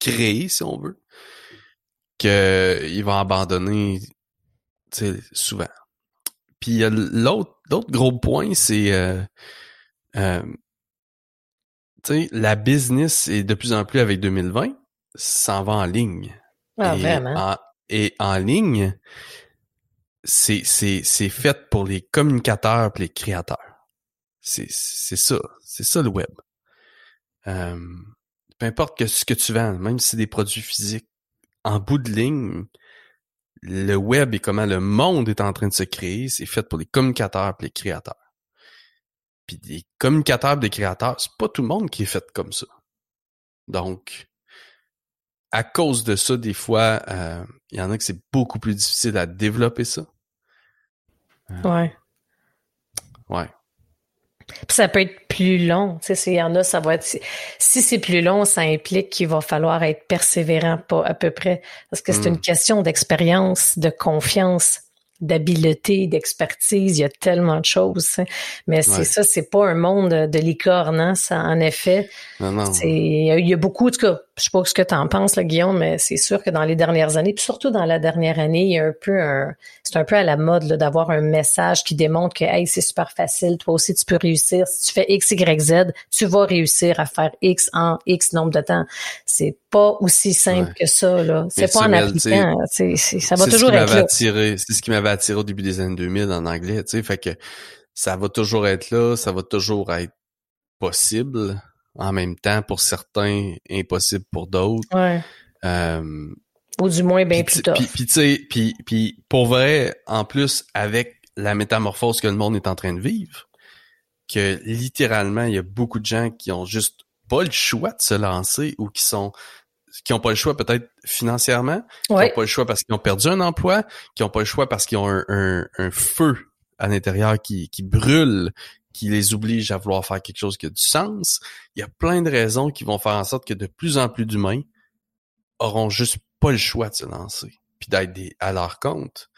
créés, si on veut, qu'ils vont abandonner tu sais, souvent. Puis a l'autre l'autre gros point, c'est euh, euh, tu sais, la business est de plus en plus avec 2020, s'en va en ligne. Ah, et, vraiment? En, et en ligne, c'est c'est c'est fait pour les communicateurs et les créateurs. C'est c'est ça, c'est ça le web. Euh, peu importe que ce que tu vends, même si c'est des produits physiques, en bout de ligne, le web et comment le monde est en train de se créer, c'est fait pour les communicateurs et les créateurs. Puis les communicateurs et les créateurs, c'est pas tout le monde qui est fait comme ça. Donc, à cause de ça, des fois, euh, il y en a que c'est beaucoup plus difficile à développer ça. Ouais. Ouais. Puis ça peut être plus long. Tu sais, s'il y en a, ça va être. Si c'est plus long, ça implique qu'il va falloir être persévérant, pas à peu près. Parce que c'est Mm. une question d'expérience, de confiance, d'habileté, d'expertise. Il y a tellement de choses. Mais c'est Ouais. ça, c'est pas un monde de licorne, hein, ça, en effet. Non, non. C'est, il y a beaucoup, tout cas, je sais pas ce que tu en penses, là, Guillaume, mais c'est sûr que dans les dernières années, puis surtout dans la dernière année, il y a un peu un, c'est un peu à la mode, d'avoir un message qui démontre que, hey, c'est super facile, toi aussi, tu peux réussir. Si tu fais X, Y, Z, tu vas réussir à faire X en X nombre de temps. C'est pas aussi simple Ouais. que ça, là. C'est pas en appliquant. Ça va C'est ce toujours qui être là. attiré, c'est ce qui m'avait attiré au début des années 2000 en anglais, tu sais, fait que ça va toujours être là, ça va toujours être possible en même temps pour certains, impossible pour d'autres. Ouais. Euh, Ou du moins bien plus tard. puis, puis tu sais, puis, puis pour vrai, en plus avec la métamorphose que le monde est en train de vivre, que littéralement il y a beaucoup de gens qui ont juste pas le choix de se lancer ou qui sont qui ont pas le choix peut-être financièrement, qui Ouais. ont pas le choix parce qu'ils ont perdu un emploi, qui ont pas le choix parce qu'ils ont un, un, un feu à l'intérieur qui, qui brûlent, qui les oblige à vouloir faire quelque chose qui a du sens. Il y a plein de raisons qui vont faire en sorte que de plus en plus d'humains auront juste pas le choix de se lancer, puis d'être à leur compte.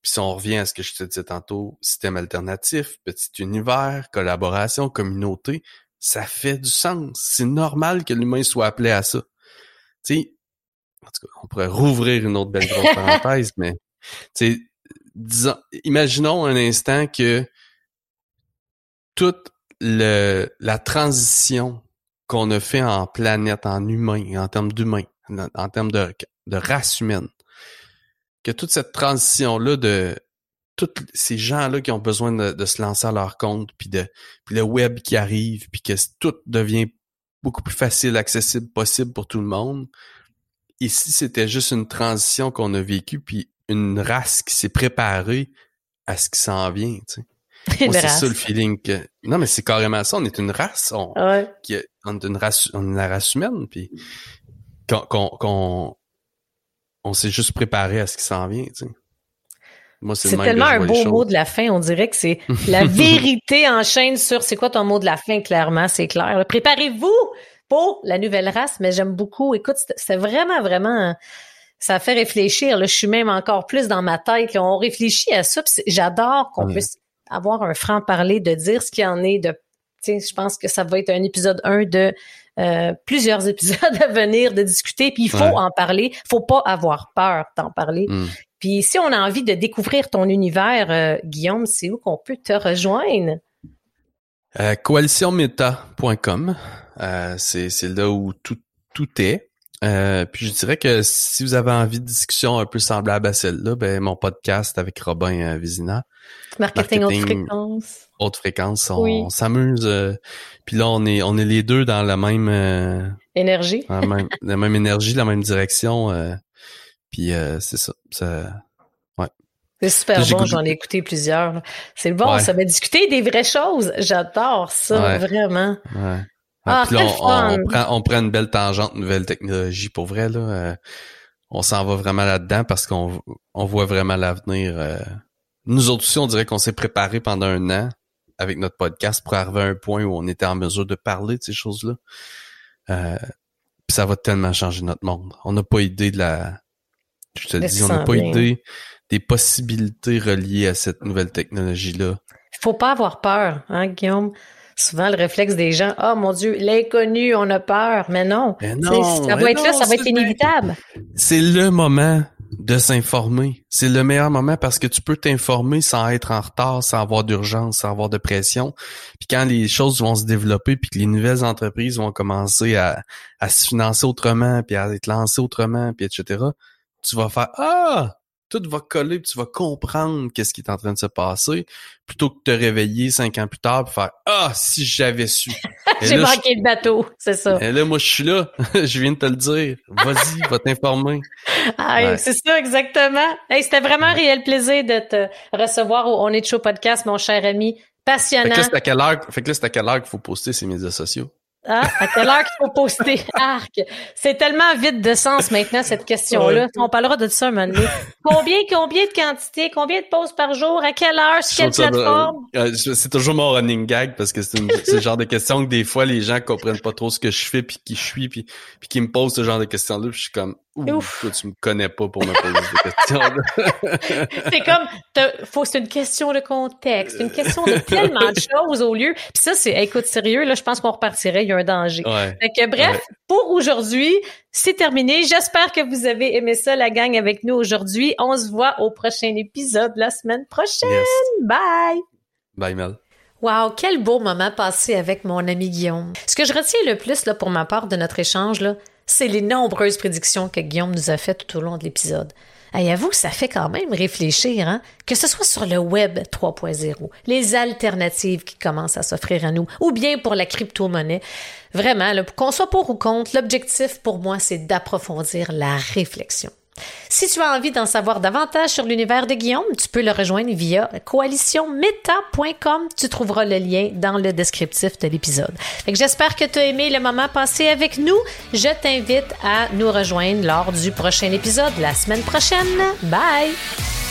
Puis si on revient à ce que je te disais tantôt, système alternatif, petit univers, collaboration, communauté, ça fait du sens. C'est normal que l'humain soit appelé à ça. Tu sais, en tout cas, on pourrait rouvrir une autre belle grosse parenthèse, mais tu sais, disons, imaginons un instant que toute le, la transition qu'on a fait en planète, en humain, en termes d'humain, en, termes de, de race humaine, que toute cette transition-là de tous ces gens-là qui ont besoin de, se lancer à leur compte, puis de puis le web qui arrive, puis que tout devient beaucoup plus facile, accessible, possible pour tout le monde. Ici, c'était juste une transition qu'on a vécue, puis une race qui s'est préparée à ce qui s'en vient, tu sais. c'est ça le feeling que. Non, mais c'est carrément ça. On est une race. On, qui, on est une race, on est la race humaine. Puis qu'on, on s'est juste préparé à ce qui s'en vient. Tu sais. C'est, tellement un beau mot de la fin. On dirait que c'est la vérité en chaîne sur c'est quoi ton mot de la fin, clairement, c'est clair. Préparez-vous pour la nouvelle race, mais j'aime beaucoup. Écoute, c'est vraiment, vraiment ça fait réfléchir. Là, je suis même encore plus dans ma tête. On réfléchit à ça. J'adore qu'on puisse avoir un franc-parler, de dire ce qu'il y en est, de je pense que ça va être un épisode 1 de euh, plusieurs épisodes à venir de discuter. Puis il faut en parler. faut pas avoir peur d'en parler. Hmm. Puis si on a envie de découvrir ton univers, euh, Guillaume, c'est où qu'on peut te rejoindre? Euh, coalitionmeta.com. Euh, c'est, là où tout, tout est. Euh, puis je dirais que si vous avez envie de discussion un peu semblable à celle-là, ben mon podcast avec Robin euh, Vizina. Marketing, haute fréquence. Haute fréquence, on, s'amuse. Euh, puis là, on est on est les deux dans la même énergie. la, même, la même énergie, la même direction. Puis c'est ça. ça ouais. C'est super bon, j'en ai écouté plusieurs. C'est bon, ça va discuter des vraies choses. J'adore ça, vraiment. Ouais. Ah, puis là, on, prend, on prend une belle tangente nouvelle technologie pour vrai. Là, euh, on s'en va vraiment là-dedans parce qu'on on voit vraiment l'avenir. Euh. Nous autres aussi, on dirait qu'on s'est préparé pendant un an avec notre podcast pour arriver à un point où on était en mesure de parler de ces choses-là. Euh, puis ça va tellement changer notre monde. On n'a pas idée de la... Je te dis, on n'a pas idée des possibilités reliées à cette nouvelle technologie-là. Il faut pas avoir peur, hein, Guillaume? souvent le réflexe des gens, oh mon Dieu, l'inconnu, on a peur. Mais non, ça va être là, ça va être inévitable. C'est le moment de s'informer. C'est le meilleur moment parce que tu peux t'informer sans être en retard, sans avoir d'urgence, sans avoir de pression. Puis quand les choses vont se développer, puis que les nouvelles entreprises vont commencer à, à se financer autrement, puis à être lancées autrement, puis etc., tu vas faire Ah! tout va coller, puis tu vas comprendre qu'est-ce qui est en train de se passer, plutôt que de te réveiller cinq ans plus tard et faire ah si j'avais su. J'ai manqué le bateau, c'est ça. Et là moi je suis là, je viens de te le dire. Vas-y, va t'informer. C'est ça exactement. Hey, c'était vraiment un réel plaisir de te recevoir au On est de show podcast, mon cher ami. Passionnant. Fait que là, c'est à quelle heure, fait que là, c'est à quelle heure qu'il faut poster ces médias sociaux? Ah, à quelle heure qu'il faut poster Arc? C'est tellement vide de sens maintenant, cette question-là. On parlera de ça un moment donné. Combien, combien de quantité, combien de pauses par jour, à quelle heure, sur quelle plateforme? Euh, c'est toujours mon running gag parce que c'est le genre de question que des fois les gens comprennent pas trop ce que je fais puis qui je suis puis, puis qui me posent ce genre de questions-là je suis comme Ouf, toi, tu me connais pas pour me poser des questions. c'est comme, faut, c'est une question de contexte, une question de tellement de choses au lieu. Puis ça, c'est, écoute, sérieux, là, je pense qu'on repartirait, il y a un danger. Fait que, bref, pour aujourd'hui, c'est terminé. J'espère que vous avez aimé ça, la gang, avec nous aujourd'hui. On se voit au prochain épisode la semaine prochaine. Bye! Bye, Mel. Wow, quel beau moment passé avec mon ami Guillaume. Ce que je retiens le plus là, pour ma part de notre échange, là, c'est les nombreuses prédictions que Guillaume nous a faites tout au long de l'épisode. Et avoue, ça fait quand même réfléchir, hein? que ce soit sur le web 3.0, les alternatives qui commencent à s'offrir à nous, ou bien pour la crypto-monnaie. Vraiment, qu'on soit pour ou contre, l'objectif pour moi, c'est d'approfondir la réflexion. Si tu as envie d'en savoir davantage sur l'univers de Guillaume, tu peux le rejoindre via coalitionmeta.com. Tu trouveras le lien dans le descriptif de l'épisode. J'espère que tu as aimé le moment passé avec nous. Je t'invite à nous rejoindre lors du prochain épisode la semaine prochaine. Bye!